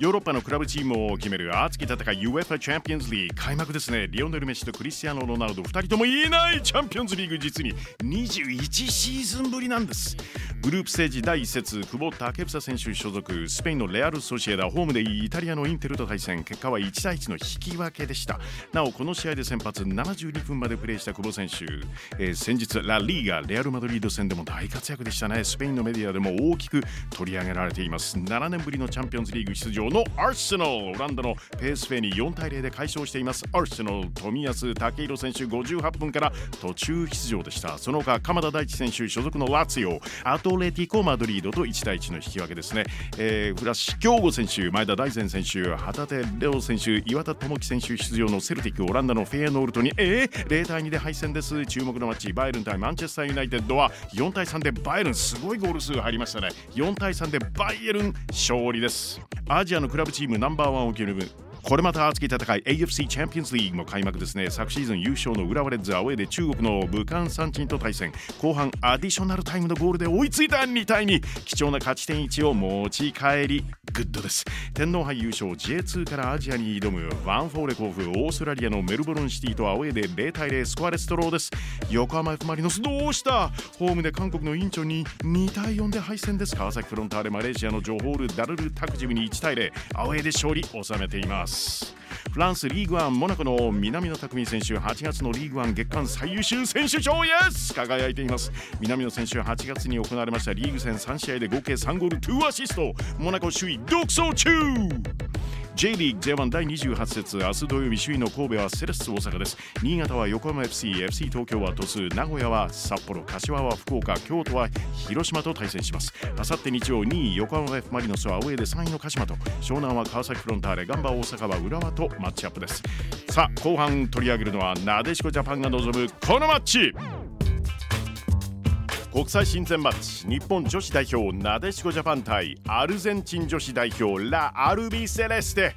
ヨーロッパのクラブチームを決める熱き戦い UEFA チャンピオンズリーグ開幕ですね。リオネル・メッシとクリスティアーノ・ロナウド。2人ともいないチャンピオンズリーグ。実に21シーズンぶりなんです。グループステージ第1節久保建英選手所属。スペインのレアル・ソシエダ。ホームでイタリアのインテルと対戦。結果は1対1の引き分けでした。なおこの試合で先発。72分までプレーした久保選手、えー、先日ラ・リーガレアル・マドリード戦でも大活躍でしたね。スペインのメディアでも大きく取り上げられています。7年ぶりのチャンピオンズリーグ出場。のアーセナル。オランダのペースフェに4対0で快勝しています。アーセナル冨安武宏選手58分から途中出場でした。その他鎌田大地選手所属のラツィオアトレティコマドリードと1対1の引き分けですね、えー、フラッシュ京吾選手前田大然選手旗手レオ選手岩田智樹選手出場のセルティックオランダのフェアノールトにえー、0対2で敗戦です。注目のマッチバイエルン対マンチェスターユナイテッドは4対3でバイエルン。すごいゴール数入りましたね。4対3でバイエルン勝利です。アジアのクラブチームナンバーワンを決めるこれまた熱き戦い AFC チャンピオンズリーグも開幕ですね。昨シーズン優勝の浦和レッズアウェーで中国の武漢三鎮と対戦。後半アディショナルタイムのゴールで追いついた2対2貴重な勝ち点1を持ち帰りグッドです。天皇杯優勝 J2 からアジアに挑むヴァンフォーレ甲府オーストラリアのメルボルンシティとアウェーで0対0スコアレストローです。横浜 F マリノスどうした？ホームで韓国のインチョンに2対4で敗戦です。川崎フロンターレマレーシアのジョホールダルルタクジムに1対0アウェーで勝利収めています。フランスリーグワンモナコの南野拓実選手8月のリーグワン月間最優秀選手賞イエス輝いています。南野選手8月に行われました。リーグ戦3試合で合計3ゴール2アシスト。モナコ首位独走中。J リーグ J1 第28節明日土曜日首位の神戸はセレッソ大阪です。新潟は横浜 FC、FC 東京は鳥栖名古屋は札幌柏は福岡京都は広島と対戦します。あさって日曜2位横浜 F マリノスはアウェーで3位の鹿島と。湘南は川崎フロンターレガンバ大阪は浦和とマッチアップです。さあ後半取り上げるのはなでしこジャパンが望むこのマッチ。国際親善マッチ日本女子代表なでしこジャパン対アルゼンチン女子代表ラ・アルビセレステ。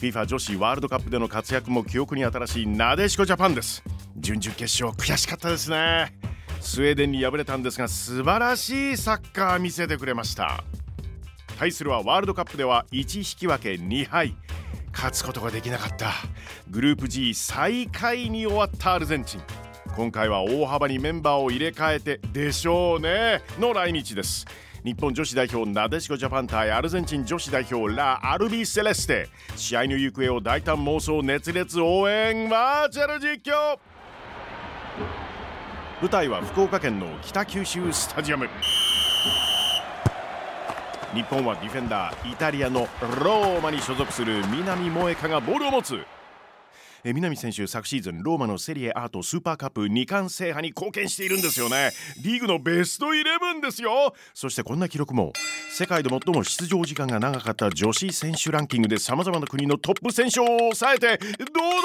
FIFA 女子ワールドカップでの活躍も記憶に新しいなでしこジャパンです。準々決勝悔しかったですね。スウェーデンに敗れたんですが素晴らしいサッカー見せてくれました。対するはワールドカップでは1引き分け2敗。勝つことができなかった。グループ G 最下位に終わったアルゼンチン。今回は大幅にメンバーを入れ替えてでしょうね。の来日です。日本女子代表なでしこジャパン対アルゼンチン女子代表ラ・アルビ・セレステ。試合の行方を大胆妄想熱烈応援バーチャル実況。舞台は福岡県の北九州スタジアム。日本はディフェンダーイタリアのローマに所属する南萌香がボールを持つ。え南選手昨シーズンローマのセリエ A とスーパーカップ2冠制覇に貢献しているんですよね。リーグのベストイレブンですよ。そしてこんな記録も。世界で最も出場時間が長かった女子選手ランキングでさまざまな国のトップ選手を抑えて堂々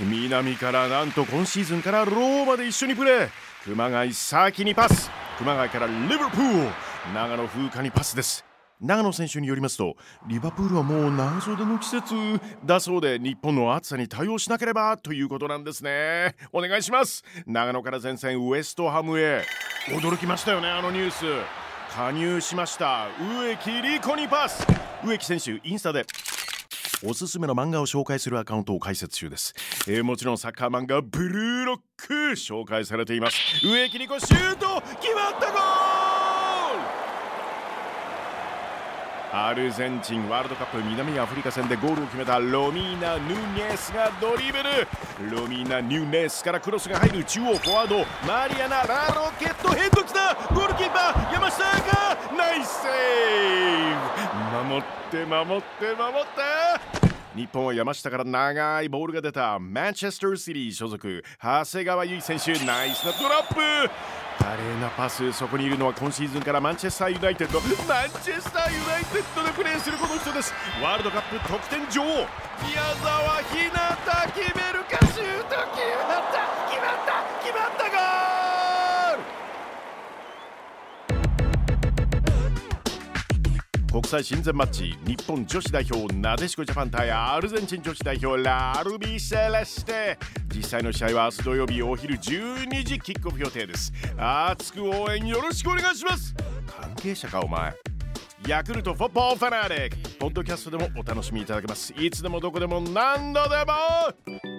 1位。南からなんと今シーズンからローマで一緒にプレー。熊谷先にパス。熊谷からリバプール。長野風花にパスです。長野選手によりますとリバプールはもう長袖の季節だそうで日本の暑さに対応しなければということなんですね。お願いします。長野から前線ウエストハムへ。驚きましたよねあのニュース。加入しました。植木リコにパス。植木選手インスタで。おすすめの漫画を紹介するアカウントを開設中です、えー、もちろんサッカー漫画ブルーロック紹介されています。植木リコシュート!決まった!ゴールアルゼンチンワールドカップ南アフリカ戦でゴールを決めたロミーナ・ヌニエスがドリブルロミーナ・ヌネスからクロスが入る中央フォワード。マリアナ・ラロケットヘッドきたゴールキーパー山下がナイスセーブ。守って守って守って。日本は山下から長いボールが出た。マンチェスターシティ所属。長谷川唯選手ナイスなトラップ。華麗なパスそこにいるのは今シーズンからマンチェスターユナイテッド。マンチェスターユナイテッドでプレーするこの人です。ワールドカップ得点女王。宮澤ひなた決めるか？際親善マッチ日本女子代表なでしこジャパン対アルゼンチン女子代表ラルビセレステ。実際の試合は明日土曜日お昼12時キックオフ予定です。熱く応援よろしくお願いします。関係者かお前。ヤクルトフォッポーファナーレ。ポッドキャストでもお楽しみいただけます。いつでもどこでも何度でも。